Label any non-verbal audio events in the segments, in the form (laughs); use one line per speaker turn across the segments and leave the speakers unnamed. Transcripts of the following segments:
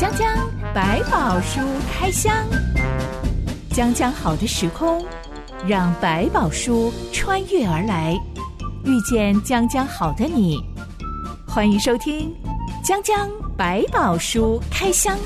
江江百宝书开箱，江江好的时空，让百宝书穿越而来，遇见江江好的你。欢迎收听江江百宝书开箱。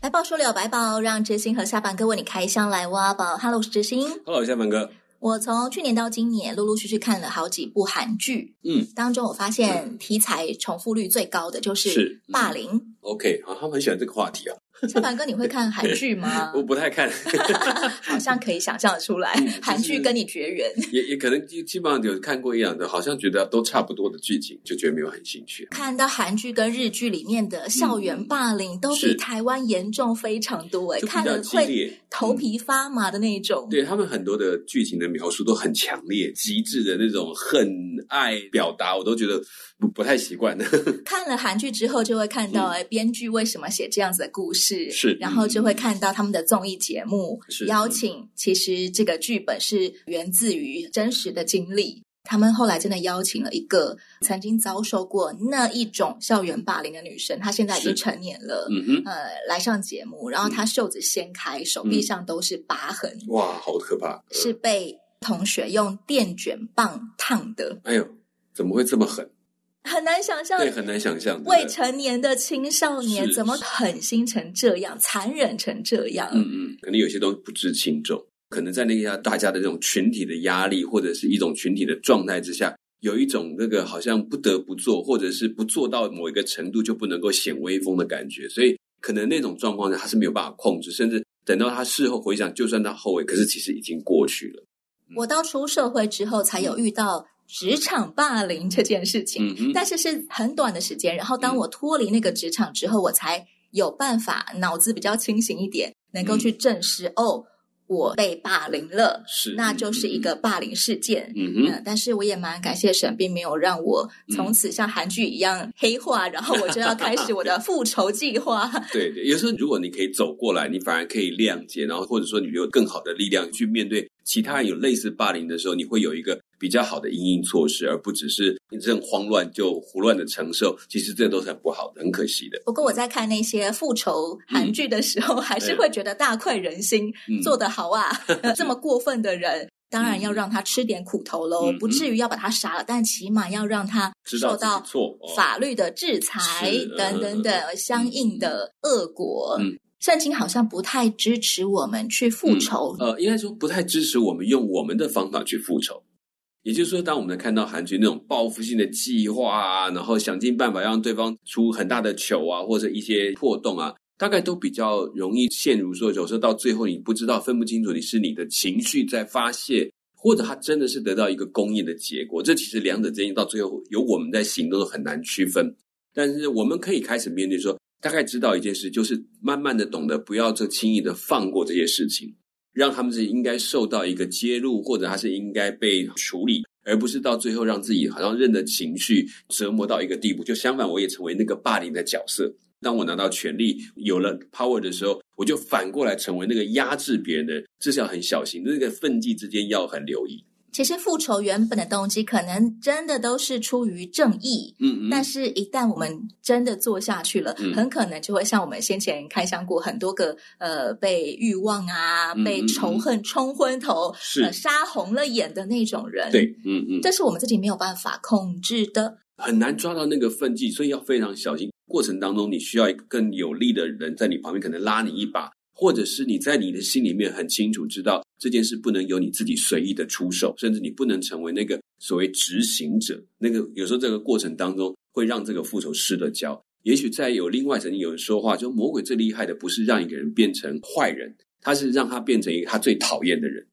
百宝书里有百宝，让知心和下班哥为你开箱来挖宝。Hello，我是知心。
Hello，下班哥。
我从去年到今年，陆陆续续看了好几部韩剧，嗯，当中我发现题材重复率最高的就是霸凌。
嗯、OK，好，他们很喜欢这个话题啊。(laughs)
小凡哥，你会看韩剧吗？(laughs)
我不太看，(laughs)
好像可以想象的出来，韩剧跟你绝缘。
也也可能基基本上有看过一样的，好像觉得都差不多的剧情，就觉得没有很兴趣。
看到韩剧跟日剧里面的校园霸凌，都比台湾严重非常多，哎，看了会头皮发麻的那种。
对，他们很多的剧情的描述都很强烈，极致的那种恨爱表达，我都觉得不不太习惯。
看了韩剧之后，就会看到，哎，编剧为什么写这样子的故事？是，
是，
然后就会看到他们的综艺节目邀请，其实这个剧本是源自于真实的经历。他们后来真的邀请了一个曾经遭受过那一种校园霸凌的女生，她现在已经成年了，嗯哼，呃，来上节目，然后她袖子掀开，手臂上都是疤痕，
哇，好可怕！
是被同学用电卷棒烫的。
哎呦，怎么会这么狠？
很难想象，
对，很难想象
未成年的青少年怎么狠心成这样，残忍成这样。
嗯嗯，可能有些东西不知轻重，可能在那个大家的这种群体的压力，或者是一种群体的状态之下，有一种那个好像不得不做，或者是不做到某一个程度就不能够显威风的感觉，所以可能那种状况下他是没有办法控制，甚至等到他事后回想，就算他后悔，可是其实已经过去了。
嗯、我到出社会之后才有遇到。职场霸凌这件事情，嗯、但是是很短的时间。然后当我脱离那个职场之后，嗯、我才有办法脑子比较清醒一点，能够去证实、嗯、哦，我被霸凌了，是，那就是一个霸凌事件。嗯哼、呃，但是我也蛮感谢神，并没有让我从此像韩剧一样黑化，嗯、然后我就要开始我的复仇计划。(laughs)
对对，有时候如果你可以走过来，你反而可以谅解，然后或者说你有更好的力量去面对其他人有类似霸凌的时候，你会有一个。比较好的因应措施，而不只是你这种慌乱就胡乱的承受，其实这都是很不好的，很可惜的。
不过我在看那些复仇韩剧的时候，嗯、还是会觉得大快人心，嗯、做得好啊！嗯、(laughs) 这么过分的人，(laughs) 当然要让他吃点苦头喽，嗯、不至于要把他杀了，但起码要让他受到法律的制裁等等等相应的恶果。嗯圣经好像不太支持我们去复仇，
嗯、呃，应该说不太支持我们用我们的方法去复仇。也就是说，当我们看到韩剧那种报复性的计划啊，然后想尽办法让对方出很大的糗啊，或者一些破洞啊，大概都比较容易陷入说，有时候到最后你不知道分不清楚你是你的情绪在发泄，或者他真的是得到一个公义的结果。这其实两者之间到最后由我们在行动都很难区分。但是我们可以开始面对说，大概知道一件事，就是慢慢的懂得不要这轻易的放过这些事情。让他们是应该受到一个揭露，或者他是应该被处理，而不是到最后让自己好像认的情绪折磨到一个地步。就相反，我也成为那个霸凌的角色。当我拿到权力，有了 power 的时候，我就反过来成为那个压制别人的，这是要很小心，那个分际之间要很留意。
其实复仇原本的动机可能真的都是出于正义，嗯嗯，但是一旦我们真的做下去了，嗯、很可能就会像我们先前开箱过很多个，呃，被欲望啊，嗯、被仇恨冲昏头，杀红了眼的那种人，
对，嗯嗯，
这是我们自己没有办法控制的，
很难抓到那个分际，所以要非常小心。过程当中，你需要一个更有力的人在你旁边，可能拉你一把。或者是你在你的心里面很清楚知道这件事不能由你自己随意的出手，甚至你不能成为那个所谓执行者。那个有时候这个过程当中会让这个复仇失了焦。也许在有另外曾经有人说话，就魔鬼最厉害的不是让一个人变成坏人，他是让他变成一个他最讨厌的人。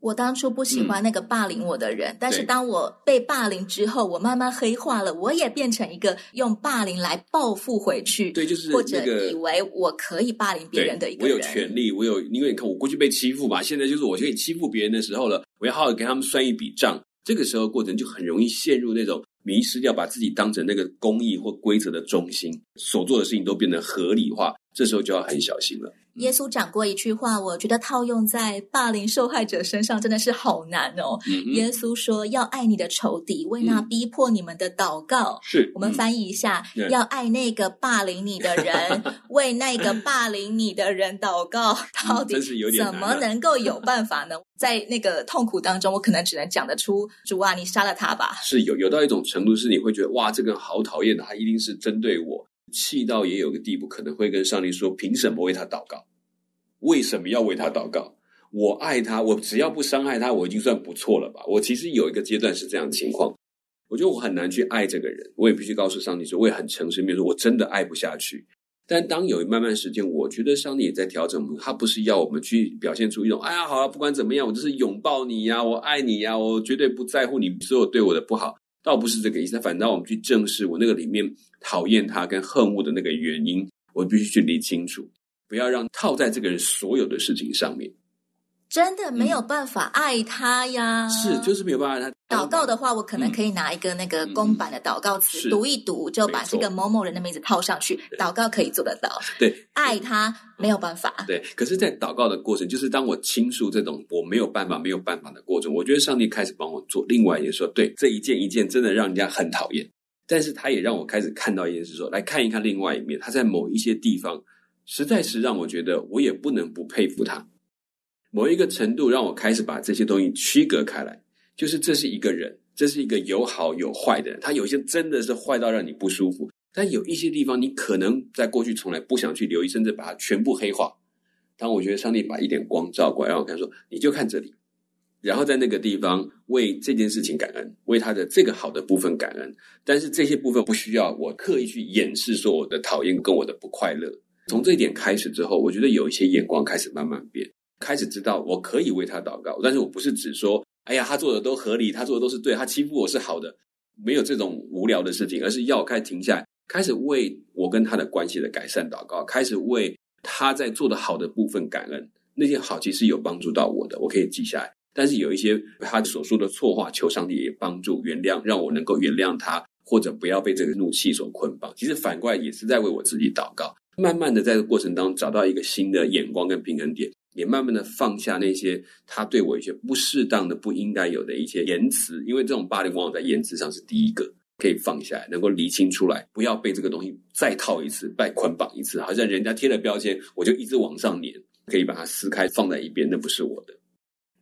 我当初不喜欢那个霸凌我的人，嗯、但是当我被霸凌之后，我慢慢黑化了，我也变成一个用霸凌来报复回去，
对，就是、那个、
或者以为我可以霸凌别人的一个人。
我有权利，我有，因为你看我过去被欺负嘛，现在就是我可以欺负别人的时候了，我要好好跟他们算一笔账。这个时候过程就很容易陷入那种迷失掉，把自己当成那个公益或规则的中心，所做的事情都变得合理化，这时候就要很小心了。
耶稣讲过一句话，我觉得套用在霸凌受害者身上真的是好难哦。嗯、耶稣说要爱你的仇敌，为那逼迫你们的祷告。
是、嗯，
我们翻译一下，嗯、要爱那个霸凌你的人，(laughs) 为那个霸凌你的人祷告。到底怎么能够有办法呢？(laughs) 在那个痛苦当中，我可能只能讲得出：主啊，你杀了他吧。
是有有到一种程度，是你会觉得哇，这个人好讨厌的，他一定是针对我。气到也有个地步，可能会跟上帝说：“凭什么为他祷告？为什么要为他祷告？我爱他，我只要不伤害他，我已经算不错了吧？”我其实有一个阶段是这样的情况，我觉得我很难去爱这个人，我也必须告诉上帝说，我也很诚实面说，我真的爱不下去。但当有慢慢时间，我觉得上帝也在调整我们，他不是要我们去表现出一种“哎呀，好了，不管怎么样，我就是拥抱你呀，我爱你呀，我绝对不在乎你所有对我的不好。”倒不是这个意思，反倒我们去正视我那个里面讨厌他跟恨恶的那个原因，我必须去理清楚，不要让套在这个人所有的事情上面。
真的没有办法爱他呀，
嗯、是就是没有办法爱他。
祷告的话，我可能可以拿一个那个公版的祷告词、嗯、读一读，就把这个某某人的名字套上去。祷告可以做得到，(laughs)
对，
爱他没有办法。
对，可是，在祷告的过程，就是当我倾诉这种我没有办法、没有办法的过程，我觉得上帝开始帮我做。另外一件说，对这一件一件真的让人家很讨厌，但是他也让我开始看到一件事说，说来看一看另外一面，他在某一些地方，实在是让我觉得我也不能不佩服他。某一个程度，让我开始把这些东西区隔开来。就是这是一个人，这是一个有好有坏的人。他有些真的是坏到让你不舒服，但有一些地方你可能在过去从来不想去留意，甚至把它全部黑化。当我觉得上帝把一点光照过来，让我看说，你就看这里，然后在那个地方为这件事情感恩，为他的这个好的部分感恩。但是这些部分不需要我刻意去掩饰，说我的讨厌跟我的不快乐。从这一点开始之后，我觉得有一些眼光开始慢慢变。开始知道我可以为他祷告，但是我不是只说，哎呀，他做的都合理，他做的都是对，他欺负我是好的，没有这种无聊的事情，而是要开始停下来，开始为我跟他的关系的改善祷告，开始为他在做的好的部分感恩，那些好其实有帮助到我的，我可以记下来。但是有一些他所说的错话，求上帝也帮助原谅，让我能够原谅他，或者不要被这个怒气所捆绑。其实反过来也是在为我自己祷告，慢慢的在这个过程当中找到一个新的眼光跟平衡点。也慢慢的放下那些他对我一些不适当的、不应该有的一些言辞，因为这种霸凌往往在言辞上是第一个可以放下来，能够厘清出来，不要被这个东西再套一次、再捆绑一次，好像人家贴了标签，我就一直往上粘，可以把它撕开放在一边，那不是我的。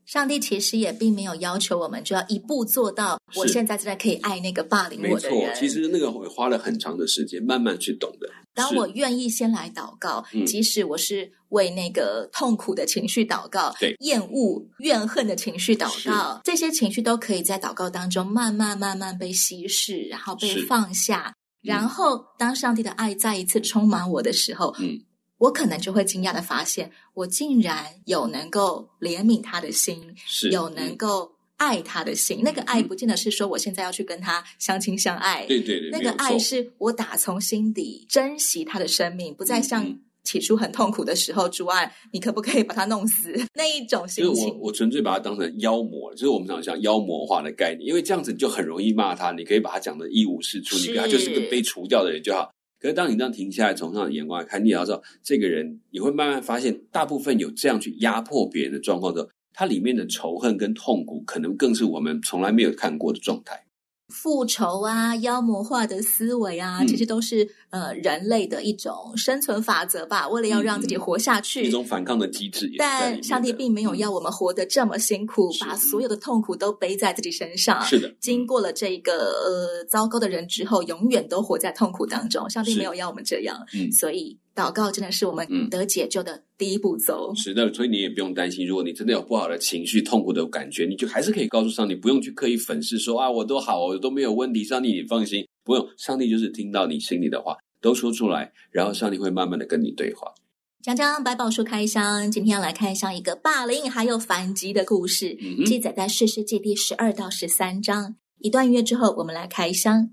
上帝其实也并没有要求我们就要一步做到，我现在真的可以爱那个霸凌我的人。
没错，其实那个会花了很长的时间，慢慢去懂的。
当我愿意先来祷告，即使我是为那个痛苦的情绪祷告，
对，
厌恶、怨恨的情绪祷告，这些情绪都可以在祷告当中慢慢、慢慢被稀释，然后被放下。然后，当上帝的爱再一次充满我的时候，嗯。我可能就会惊讶的发现，我竟然有能够怜悯他的心，
是
有能够爱他的心。嗯、那个爱不见得是说我现在要去跟他相亲相爱，
对对对，
那个爱是我打从心底珍惜他的生命，不再像起初很痛苦的时候，主爱你可不可以把它弄死 (laughs) 那一种心情？
我我纯粹把它当成妖魔，就是我们讲像妖魔化的概念，因为这样子你就很容易骂他，你可以把他讲的一无是处，你给他就是个被除掉的人就好。可是，当你这样停下来，从上的眼光来看，你也要知道，这个人你会慢慢发现，大部分有这样去压迫别人的状况的时候，他里面的仇恨跟痛苦，可能更是我们从来没有看过的状态。
复仇啊，妖魔化的思维啊，这些都是呃人类的一种生存法则吧。为了要让自己活下去，
一种反抗的机制。
但上帝并没有要我们活得这么辛苦，把所有的痛苦都背在自己身上。
是的，
经过了这个呃糟糕的人之后，永远都活在痛苦当中。上帝没有要我们这样，嗯，所以。祷告真的是我们得解救的第一步骤。
是的，所以你也不用担心，如果你真的有不好的情绪、痛苦的感觉，你就还是可以告诉上帝，不用去刻意粉饰说啊，我都好，我都没有问题。上帝，你放心，不用。上帝就是听到你心里的话，都说出来，然后上帝会慢慢的跟你对话。
讲讲百宝书开箱，今天要来看一下一个霸凌还有反击的故事，嗯、记载在士师记第十二到十三章。一段音乐之后，我们来开箱。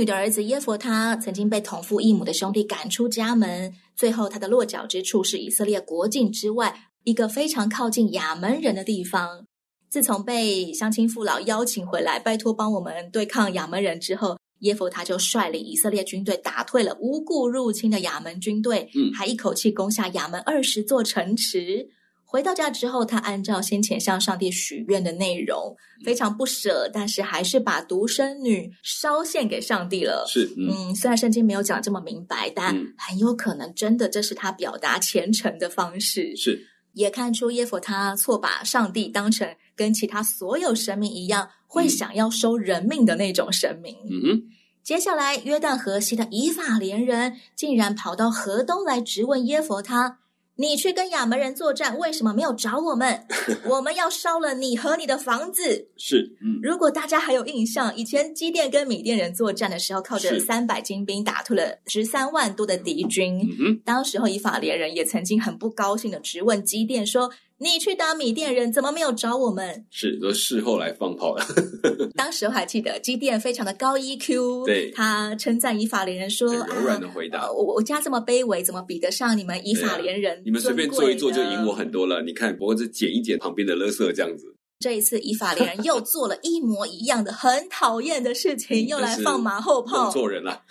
女的儿子耶弗他曾经被同父异母的兄弟赶出家门，最后他的落脚之处是以色列国境之外一个非常靠近亚门人的地方。自从被乡亲父老邀请回来，拜托帮我们对抗亚门人之后，耶弗他就率领以色列军队打退了无故入侵的亚门军队，嗯，还一口气攻下亚门二十座城池。回到家之后，他按照先前向上帝许愿的内容，非常不舍，但是还是把独生女烧献给上帝了。
是，嗯，
嗯，虽然圣经没有讲这么明白，但很有可能真的这是他表达虔诚的方式。
是，
也看出耶佛他错把上帝当成跟其他所有神明一样，会想要收人命的那种神明。
嗯哼。
接下来，约旦河西的以法莲人竟然跑到河东来质问耶佛他。你去跟亚门人作战，为什么没有找我们？(laughs) 我们要烧了你和你的房子。
是，嗯，
如果大家还有印象，以前基甸跟米甸人作战的时候，靠着三百精兵打退了十三万多的敌军。嗯，当时候以法连人也曾经很不高兴的质问基甸说。你去打米店人，怎么没有找我们？
是都事后来放炮了。(laughs)
当时我还记得机电非常的高 EQ，
对，
他称赞以法连人说：“
柔软的回答，
啊、我我家这么卑微，怎么比得上你们以法连人、啊？
你们随便做一做就赢我很多了。你看，不过是捡一捡旁边的垃圾这样子。
这一次以法连人又做了一模一样的很讨厌的事情，(laughs) 又来放马后炮，
做人了。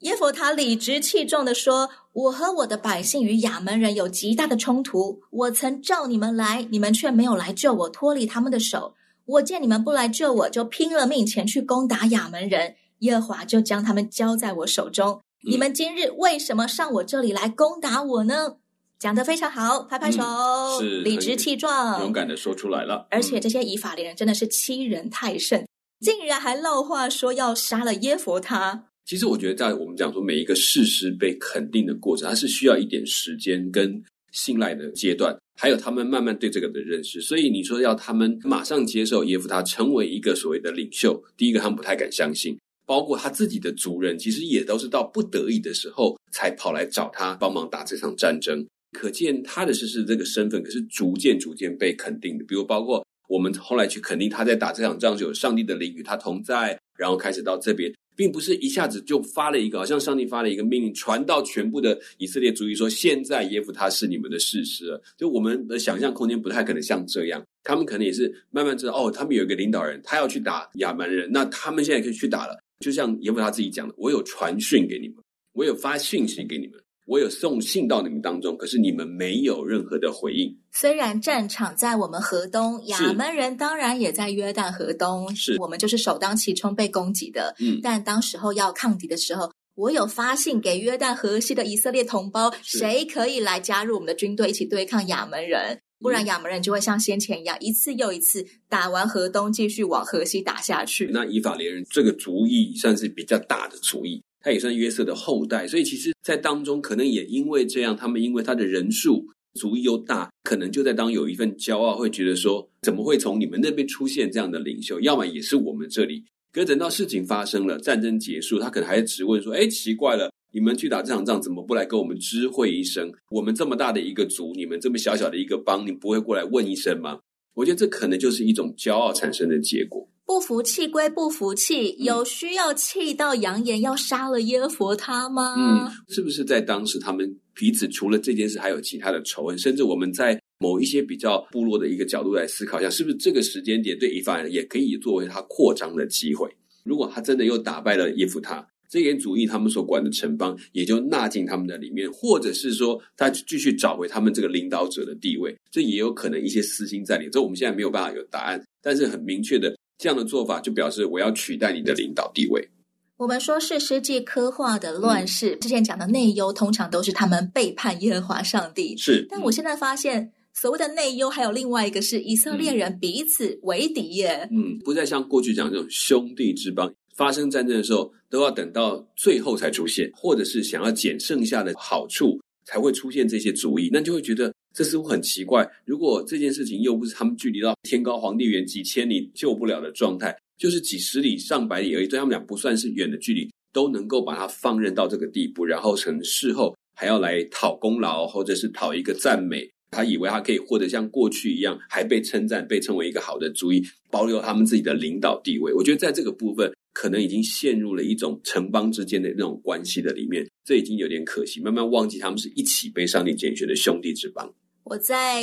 耶佛他理直气壮的说：“我和我的百姓与亚门人有极大的冲突。我曾召你们来，你们却没有来救我，脱离他们的手。我见你们不来救我，就拼了命前去攻打亚门人。耶和华就将他们交在我手中。你们今日为什么上我这里来攻打我呢？”讲得非常好，拍拍手，
嗯、是
理直气壮，
勇敢的说出来了。
而且这些以法莲人真的是欺人太甚，竟然还撂话说要杀了耶佛他。
其实我觉得，在我们讲说每一个事实被肯定的过程，它是需要一点时间跟信赖的阶段，还有他们慢慢对这个的认识。所以你说要他们马上接受耶夫他成为一个所谓的领袖，第一个他们不太敢相信，包括他自己的族人，其实也都是到不得已的时候才跑来找他帮忙打这场战争。可见他的是是这个身份，可是逐渐逐渐被肯定的。比如包括我们后来去肯定他在打这场仗就有上帝的灵与他同在，然后开始到这边。并不是一下子就发了一个，好像上帝发了一个命令，传到全部的以色列族裔，说现在耶夫他是你们的士师了。就我们的想象空间不太可能像这样，他们可能也是慢慢知道，哦，他们有一个领导人，他要去打亚蛮人，那他们现在可以去打了。就像耶夫他自己讲的，我有传讯给你们，我有发讯息给你们。我有送信到你们当中，可是你们没有任何的回应。
虽然战场在我们河东，亚门人当然也在约旦河东，
是
我们就是首当其冲被攻击的。嗯，但当时候要抗敌的时候，我有发信给约旦河西的以色列同胞，谁可以来加入我们的军队一起对抗亚门人？不然亚门人就会像先前一样，一次又一次打完河东，继续往河西打下去。
那以法莲人这个主意算是比较大的族裔。他也算约瑟的后代，所以其实，在当中可能也因为这样，他们因为他的人数族又大，可能就在当有一份骄傲，会觉得说，怎么会从你们那边出现这样的领袖？要么也是我们这里。可等到事情发生了，战争结束，他可能还质问说：“哎，奇怪了，你们去打这场仗，怎么不来跟我们知会一声？我们这么大的一个族，你们这么小小的一个邦，你不会过来问一声吗？”我觉得这可能就是一种骄傲产生的结果。
不服气归不服气，有需要气到扬言要杀了耶佛他吗？
嗯，是不是在当时他们彼此除了这件事，还有其他的仇恨？甚至我们在某一些比较部落的一个角度来思考一下，是不是这个时间点对以法人也可以作为他扩张的机会？如果他真的又打败了耶弗他，这些主义他们所管的城邦也就纳进他们的里面，或者是说他继续找回他们这个领导者的地位，这也有可能一些私心在里。这我们现在没有办法有答案，但是很明确的。这样的做法就表示我要取代你的领导地位。
我们说是世界刻画的乱世，嗯、之前讲的内忧，通常都是他们背叛耶和华上帝。
是，
但我现在发现，嗯、所谓的内忧还有另外一个是以色列人彼此为敌耶。
嗯，不再像过去讲这种兄弟之邦，发生战争的时候都要等到最后才出现，或者是想要捡剩下的好处才会出现这些主意，那就会觉得。这似乎很奇怪。如果这件事情又不是他们距离到天高皇帝远几千里救不了的状态，就是几十里、上百里而已，对他们俩不算是远的距离，都能够把他放任到这个地步，然后成事后还要来讨功劳，或者是讨一个赞美。他以为他可以获得像过去一样，还被称赞，被称为一个好的主意，保留他们自己的领导地位。我觉得在这个部分，可能已经陷入了一种城邦之间的那种关系的里面，这已经有点可惜，慢慢忘记他们是一起被上帝拣选的兄弟之邦。
我在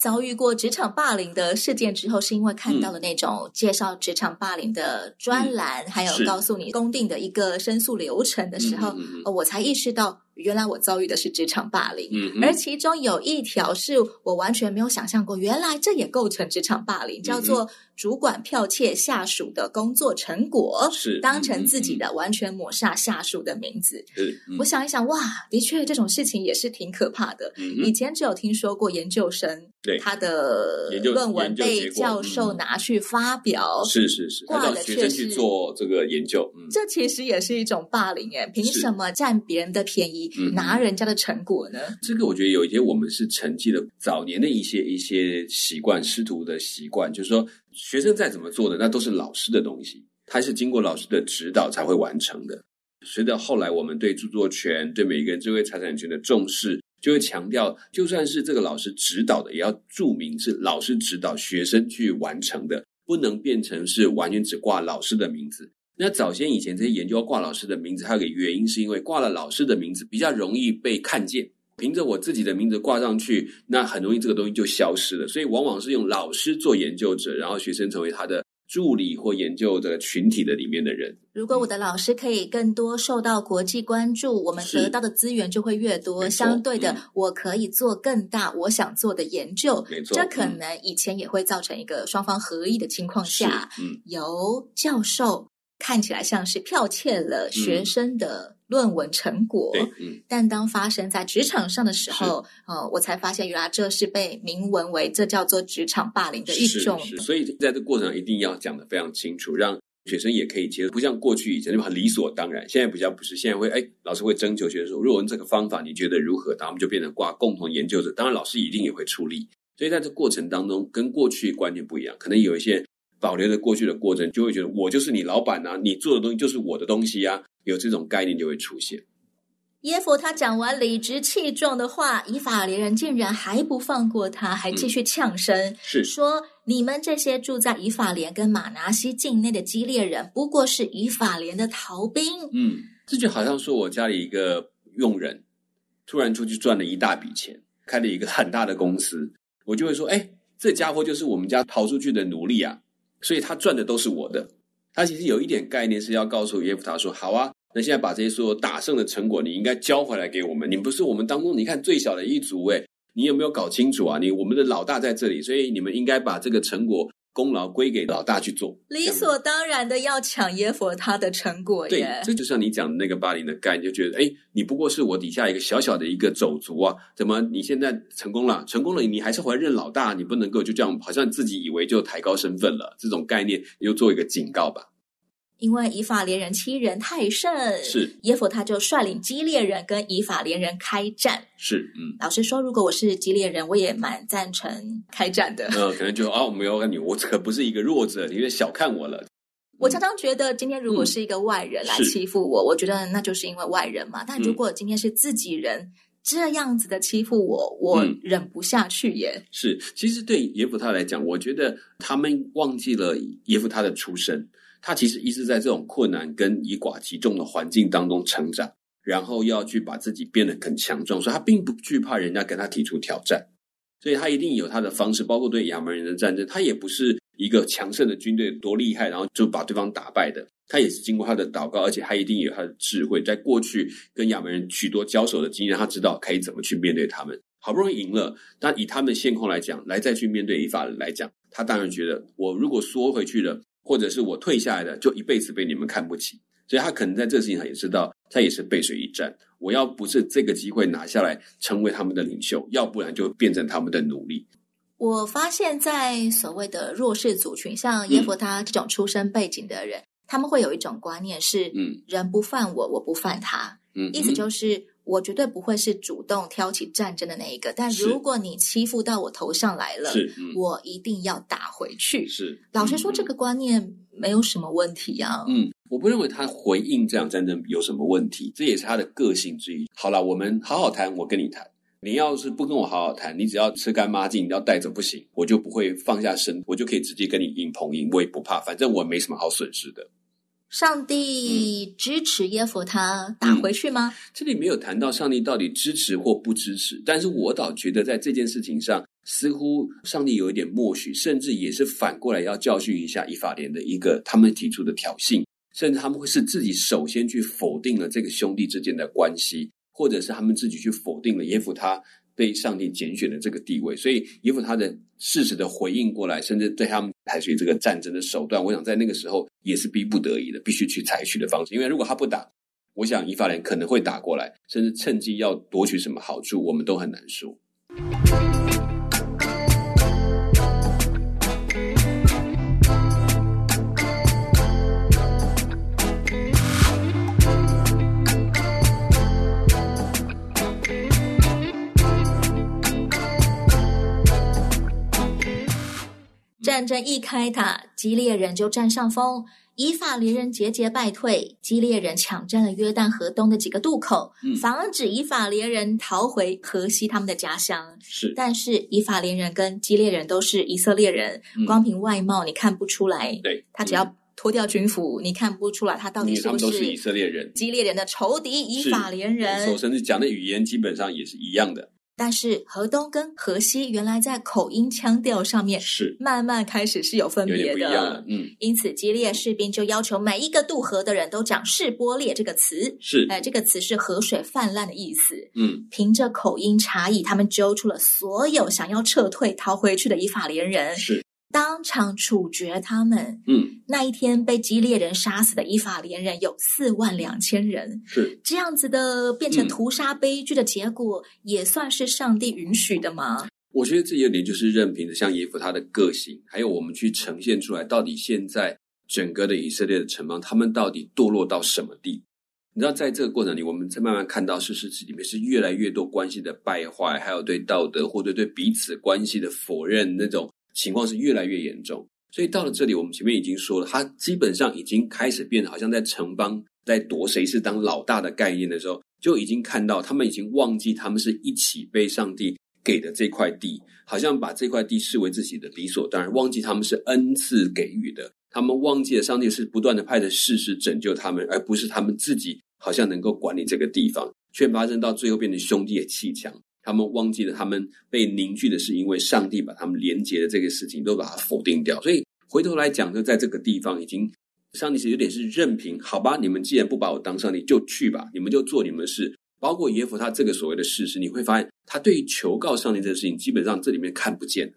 遭遇过职场霸凌的事件之后，是因为看到了那种介绍职场霸凌的专栏，嗯、还有告诉你公定的一个申诉流程的时候，嗯嗯嗯、我才意识到。原来我遭遇的是职场霸凌，嗯、而其中有一条是我完全没有想象过，原来这也构成职场霸凌，叫做主管剽窃下属的工作成果，是当成自己的，完全抹杀下属的名字。嗯、我想一想，哇，的确这种事情也是挺可怕的。嗯、以前只有听说过研究生，对。他的论文被教授拿去发表，
是是是，挂的确是去做这个研究，嗯、
这其实也是一种霸凌诶，凭什么占别人的便宜？拿人家的成果呢？
这个我觉得有一些我们是承继了早年的一些一些习惯，师徒的习惯，就是说学生再怎么做的，那都是老师的东西，他是经过老师的指导才会完成的。随着后来我们对著作权、对每一个人智慧财产权的重视，就会强调，就算是这个老师指导的，也要注明是老师指导学生去完成的，不能变成是完全只挂老师的名字。那早先以前这些研究要挂老师的名字，还有个原因是因为挂了老师的名字比较容易被看见，凭着我自己的名字挂上去，那很容易这个东西就消失了。所以往往是用老师做研究者，然后学生成为他的助理或研究的群体的里面的人。
如果我的老师可以更多受到国际关注，我们得到的资源就会越多。相对的，我可以做更大我想做的研究。没错，这可能以前也会造成一个双方合意的情况下，嗯，由教授。看起来像是剽窃了学生的论文成果，嗯嗯、但当发生在职场上的时候，我才发现原来这是被明文为这叫做职场霸凌的一种。
所以在这过程一定要讲得非常清楚，让学生也可以接受，不像过去以前那么很理所当然。现在比较不是，现在会哎，老师会征求学生说，如果用这个方法你觉得如何？然后我们就变成挂共同研究者，当然老师一定也会出力。所以在这过程当中，跟过去观念不一样，可能有一些。保留着过去的过程，就会觉得我就是你老板啊，你做的东西就是我的东西啊，有这种概念就会出现。
耶佛他讲完理直气壮的话，以法莲人竟然还不放过他，还继续呛声，嗯、是说你们这些住在以法莲跟马拿西境内的激烈人，不过是以法莲的逃兵。
嗯，这就好像说我家里一个佣人突然出去赚了一大笔钱，开了一个很大的公司，我就会说，哎，这家伙就是我们家逃出去的奴隶啊。所以他赚的都是我的，他其实有一点概念是要告诉耶夫他说：“好啊，那现在把这些所有打胜的成果，你应该交回来给我们。你不是我们当中你看最小的一组，诶，你有没有搞清楚啊？你我们的老大在这里，所以你们应该把这个成果。”功劳归给老大去做，
理所当然的要抢耶佛他的成果耶。
对，这就像你讲的那个霸凌的概念，就觉得哎，你不过是我底下一个小小的一个走卒啊，怎么你现在成功了？成功了，你还是回来认老大，你不能够就这样，好像自己以为就抬高身份了。这种概念又做一个警告吧。
因为以法莲人欺人太甚，
是
耶弗他就率领基列人跟以法莲人开战。
是，嗯，
老实说，如果我是基列人，我也蛮赞成开战的。
嗯，(laughs) 可能就啊，我没有跟你，我可不是一个弱者，你有点小看我了。
我常常觉得，今天如果是一个外人来欺负我，嗯、我觉得那就是因为外人嘛。但如果今天是自己人这样子的欺负我，我忍不下去耶。
是，其实对耶弗他来讲，我觉得他们忘记了耶弗他的出身。他其实一直在这种困难跟以寡击众的环境当中成长，然后要去把自己变得很强壮，所以他并不惧怕人家跟他提出挑战，所以他一定有他的方式，包括对亚扪人的战争，他也不是一个强盛的军队多厉害，然后就把对方打败的，他也是经过他的祷告，而且他一定有他的智慧，在过去跟亚扪人许多交手的经验，他知道可以怎么去面对他们，好不容易赢了，但以他们的现况来讲，来再去面对以法来讲，他当然觉得我如果缩回去了。或者是我退下来的，就一辈子被你们看不起，所以他可能在这个事情上也知道，他也是背水一战。我要不是这个机会拿下来，成为他们的领袖，要不然就变成他们的奴隶。
我发现，在所谓的弱势族群，像耶弗他这种出身背景的人，嗯、他们会有一种观念是：嗯，人不犯我，我不犯他。嗯，意思就是。我绝对不会是主动挑起战争的那一个，但如果你欺负到我头上来了，是嗯、我一定要打回去。是，老实说，嗯、这个观念没有什么问题啊。
嗯，我不认为他回应这场战争有什么问题，这也是他的个性之一。好了，我们好好谈，我跟你谈。你要是不跟我好好谈，你只要吃干抹净，你要带走不行，我就不会放下身，我就可以直接跟你硬碰硬，我也不怕，反正我没什么好损失的。
上帝支持耶弗他打回去吗？
嗯，这里没有谈到上帝到底支持或不支持，但是我倒觉得在这件事情上，似乎上帝有一点默许，甚至也是反过来要教训一下以法莲的一个他们提出的挑衅，甚至他们会是自己首先去否定了这个兄弟之间的关系，或者是他们自己去否定了耶弗他。被上帝拣选的这个地位，所以耶弗他的适时的回应过来，甚至对他们采取这个战争的手段，我想在那个时候也是逼不得已的，必须去采取的方式。因为如果他不打，我想以法联可能会打过来，甚至趁机要夺取什么好处，我们都很难说。
战争一开打，基列人就占上风，以法连人节节败退。基列人抢占了约旦河东的几个渡口，嗯、防止以法连人逃回河西他们的家乡。
是，
但是以法连人跟基列人都是以色列人，嗯、光凭外貌你看不出来。
对，
他只要脱掉军服，你看不出来他到底是不是，
他们都是以色列人。
基列人的仇敌以法连人，
甚至讲的语言基本上也是一样的。
但是河东跟河西原来在口音腔调上面是慢慢开始是有分别的，
嗯，
因此基列士兵就要求每一个渡河的人都讲是波列这个词，
是，
哎，这个词是河水泛滥的意思，
嗯，
凭着口音差异，他们揪出了所有想要撤退逃回去的以法连人，
是。
当场处决他们。
嗯，
那一天被基列人杀死的以法连人有四万两千人。
是
这样子的，变成屠杀悲剧的结果，嗯、也算是上帝允许的吗？
我觉得这有点就是任凭着像耶夫他的个性，还有我们去呈现出来，到底现在整个的以色列的城邦，他们到底堕落到什么地？你知道，在这个过程里，我们在慢慢看到士师记里面是越来越多关系的败坏，还有对道德或者对彼此关系的否认那种。情况是越来越严重，所以到了这里，我们前面已经说了，他基本上已经开始变得好像在城邦在夺谁是当老大的概念的时候，就已经看到他们已经忘记他们是一起被上帝给的这块地，好像把这块地视为自己的理所当然，忘记他们是恩赐给予的，他们忘记了上帝是不断的派着事实拯救他们，而不是他们自己好像能够管理这个地方，却发生到最后变成兄弟的鬩墙。他们忘记了，他们被凝聚的是因为上帝把他们连接的这个事情都把它否定掉。所以回头来讲，就在这个地方已经，上帝是有点是任凭，好吧？你们既然不把我当上帝，就去吧，你们就做你们的事。包括耶弗他这个所谓的事实，你会发现他对于求告上帝这个事情，基本上这里面看不见，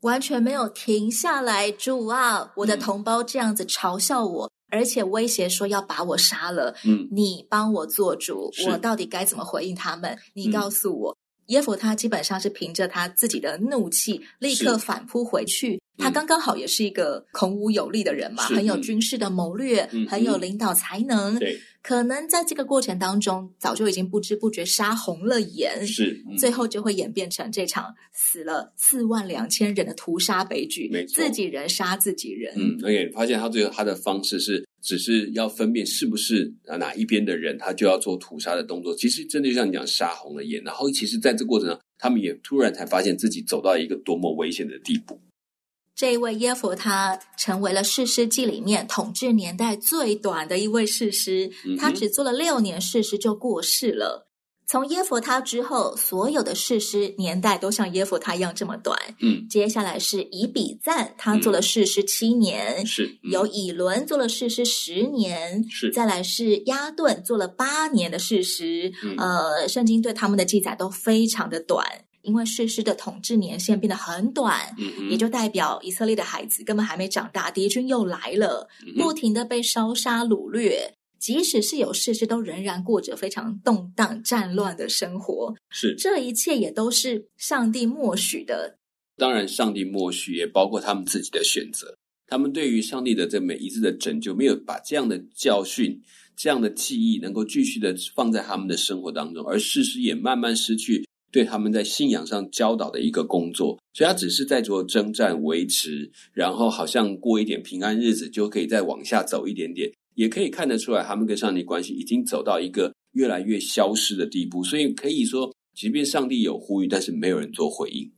完全没有停下来。主啊，我的同胞这样子嘲笑我，嗯、而且威胁说要把我杀了。
嗯，
你帮我做主，我到底该怎么回应他们？你告诉我。嗯耶弗他基本上是凭着他自己的怒气，立刻反扑回去。他刚刚好也是一个孔武有力的人嘛，很有军事的谋略，很有领导才能。
对，
可能在这个过程当中，早就已经不知不觉杀红了眼。
是，
最后就会演变成这场死了四万两千人的屠杀悲剧。
没错，
自己人杀自己人。
嗯，而且发现他最后他的方式是，只是要分辨是不是啊哪一边的人，他就要做屠杀的动作。其实真的就像你讲，杀红了眼。然后其实在这过程中，他们也突然才发现自己走到一个多么危险的地步。
这一位耶弗他成为了士师记里面统治年代最短的一位士师，他只做了六年士师就过世了。从耶弗他之后，所有的士师年代都像耶弗他一样这么短。
嗯，
接下来是以比赞，他做了士师七年；
嗯、是、嗯、
有以伦做了士师十年；
是
再来是亚顿做了八年的士师。
嗯、
呃，圣经对他们的记载都非常的短。因为士师的统治年限变得很短，
嗯、
也就代表以色列的孩子根本还没长大，敌军又来了，不停的被烧杀掳掠。即使是有士师，都仍然过着非常动荡、战乱的生活。
是，
这一切也都是上帝默许的。
当然，上帝默许也包括他们自己的选择。他们对于上帝的这每一次的拯救，没有把这样的教训、这样的记忆，能够继续的放在他们的生活当中，而事实也慢慢失去。对他们在信仰上教导的一个工作，所以他只是在做征战维持，然后好像过一点平安日子就可以再往下走一点点，也可以看得出来，他们跟上帝关系已经走到一个越来越消失的地步。所以可以说，即便上帝有呼吁，但是没有人做回应，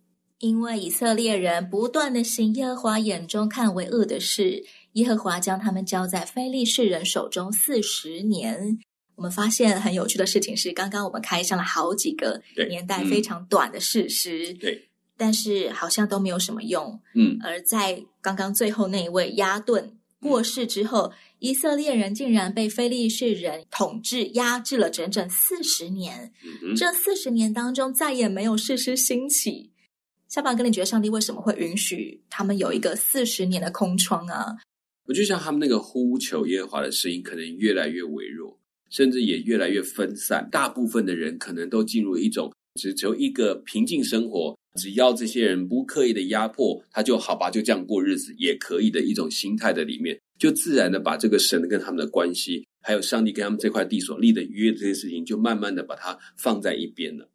因为以色列人不断的行耶和华眼中看为恶的事，耶和华将他们交在非利士人手中四十年。我们发现很有趣的事情是，刚刚我们开箱了好几个年代非常短的士
师，对，
但是好像都没有什么用。
嗯，
而在刚刚最后那一位压顿过世之后，嗯、以色列人竟然被非利士人统治压制了整整四十年。
嗯，
这四十年当中再也没有士师兴起。小宝哥，你觉得上帝为什么会允许他们有一个四十年的空窗啊？
我就像他们那个呼求耶和华的声音，可能越来越微弱。甚至也越来越分散，大部分的人可能都进入一种只求一个平静生活，只要这些人不刻意的压迫，他就好吧，就这样过日子也可以的一种心态的里面，就自然的把这个神跟他们的关系，还有上帝跟他们这块地所立的约这些事情，就慢慢的把它放在一边了。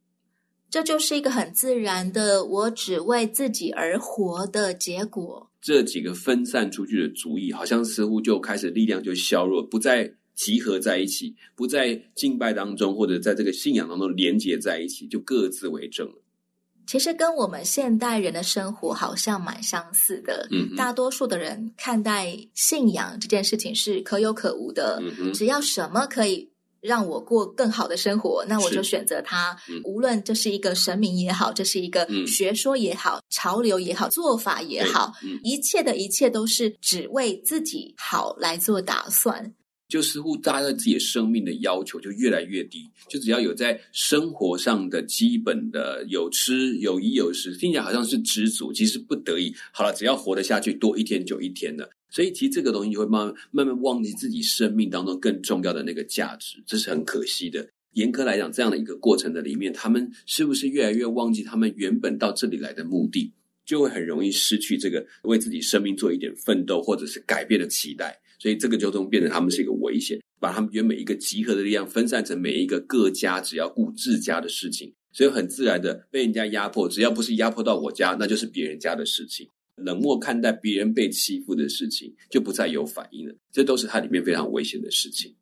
这就是一个很自然的，我只为自己而活的结果。
这几个分散出去的主意，好像似乎就开始力量就削弱，不再。集合在一起，不在敬拜当中，或者在这个信仰当中连结在一起，就各自为政了。
其实跟我们现代人的生活好像蛮相似的。
嗯，
大多数的人看待信仰这件事情是可有可无的。
嗯哼，
只要什么可以让我过更好的生活，那我就选择它。
嗯，
无论这是一个神明也好，这是一个学说也好，嗯，潮流也好，做法也好，
嗯，
一切的一切都是只为自己好来做打算。
就似乎大家对自己生命的要求就越来越低，就只要有在生活上的基本的有吃有衣有食，听起来好像是知足，其实不得已。好了，只要活得下去，多一天就一天了。所以其实这个东西就会慢慢慢慢忘记自己生命当中更重要的那个价值，这是很可惜的。严格来讲，这样的一个过程的里面，他们是不是越来越忘记他们原本到这里来的目的，就会很容易失去这个为自己生命做一点奋斗或者是改变的期待。所以这个就变成他们是一个危险，把他们原本一个集合的力量分散成每一个各家只要顾自家的事情，所以很自然的被人家压迫。只要不是压迫到我家，那就是别人家的事情。冷漠看待别人被欺负的事情，就不再有反应了。这都是它里面非常危险的事情。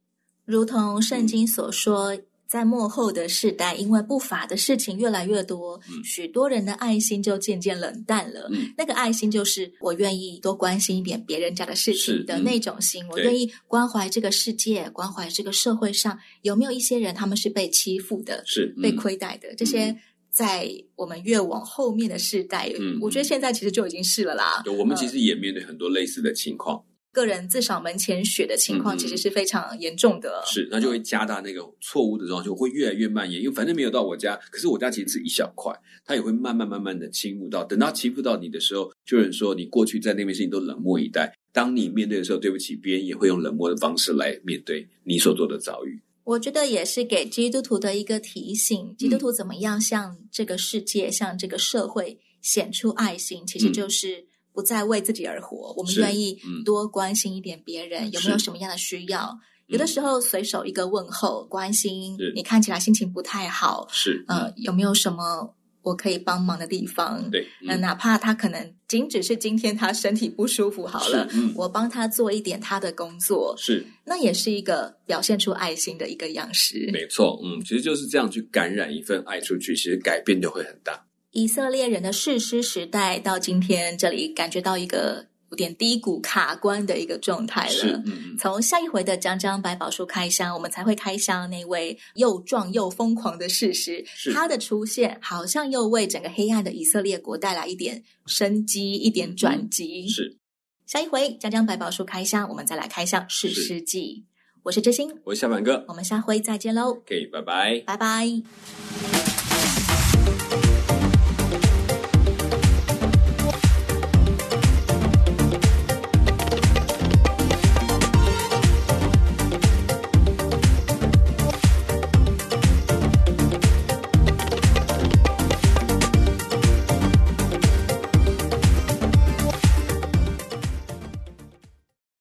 如同圣经所说。嗯在幕后的世代，因为不法的事情越来越多，
嗯、
许多人的爱心就渐渐冷淡了。
嗯、
那个爱心就是我愿意多关心一点别人家的事情的那种心，
嗯、
我愿意关怀这个世界，关怀这个社会上有没有一些人他们是被欺负的，
是、嗯、
被亏待的。这些在我们越往后面的世代，
嗯、
我觉得现在其实就已经是了啦。
我们其实也面对很多类似的情况。
个人自扫门前雪的情况其实是非常严重的，
是，那就会加大那个错误的状况，就会越来越蔓延。因为反正没有到我家，可是我家其实是一小块，它也会慢慢慢慢的侵入到。等到欺负到你的时候，就有人说你过去在那边事情都冷漠以待，当你面对的时候，对不起，别人也会用冷漠的方式来面对你所做的遭遇。
我觉得也是给基督徒的一个提醒：基督徒怎么样向这个世界、嗯、向这个社会显出爱心，其实就是。不再为自己而活，我们愿意多关心一点别人，嗯、有没有什么样的需要？有的时候随手一个问候，关心你看起来心情不太好，
是
呃，有没有什么我可以帮忙的地方？
对，
那、嗯、哪怕他可能仅只是今天他身体不舒服好了，
嗯、
我帮他做一点他的工作，
是，
那也是一个表现出爱心的一个样式。
没错，嗯，其实就是这样去感染一份爱出去，其实改变就会很大。
以色列人的士师时代到今天，这里感觉到一个有点低谷卡关的一个状态了。从下一回的江江百宝书开箱，我们才会开箱那位又壮又疯狂的士
师。
他的出现好像又为整个黑暗的以色列国带来一点生机，一点转机。
嗯、是，
下一回江江百宝书开箱，我们再来开箱士师记。我是知心，
我是小满哥，
我们下回再见喽。
OK，拜拜，
拜拜。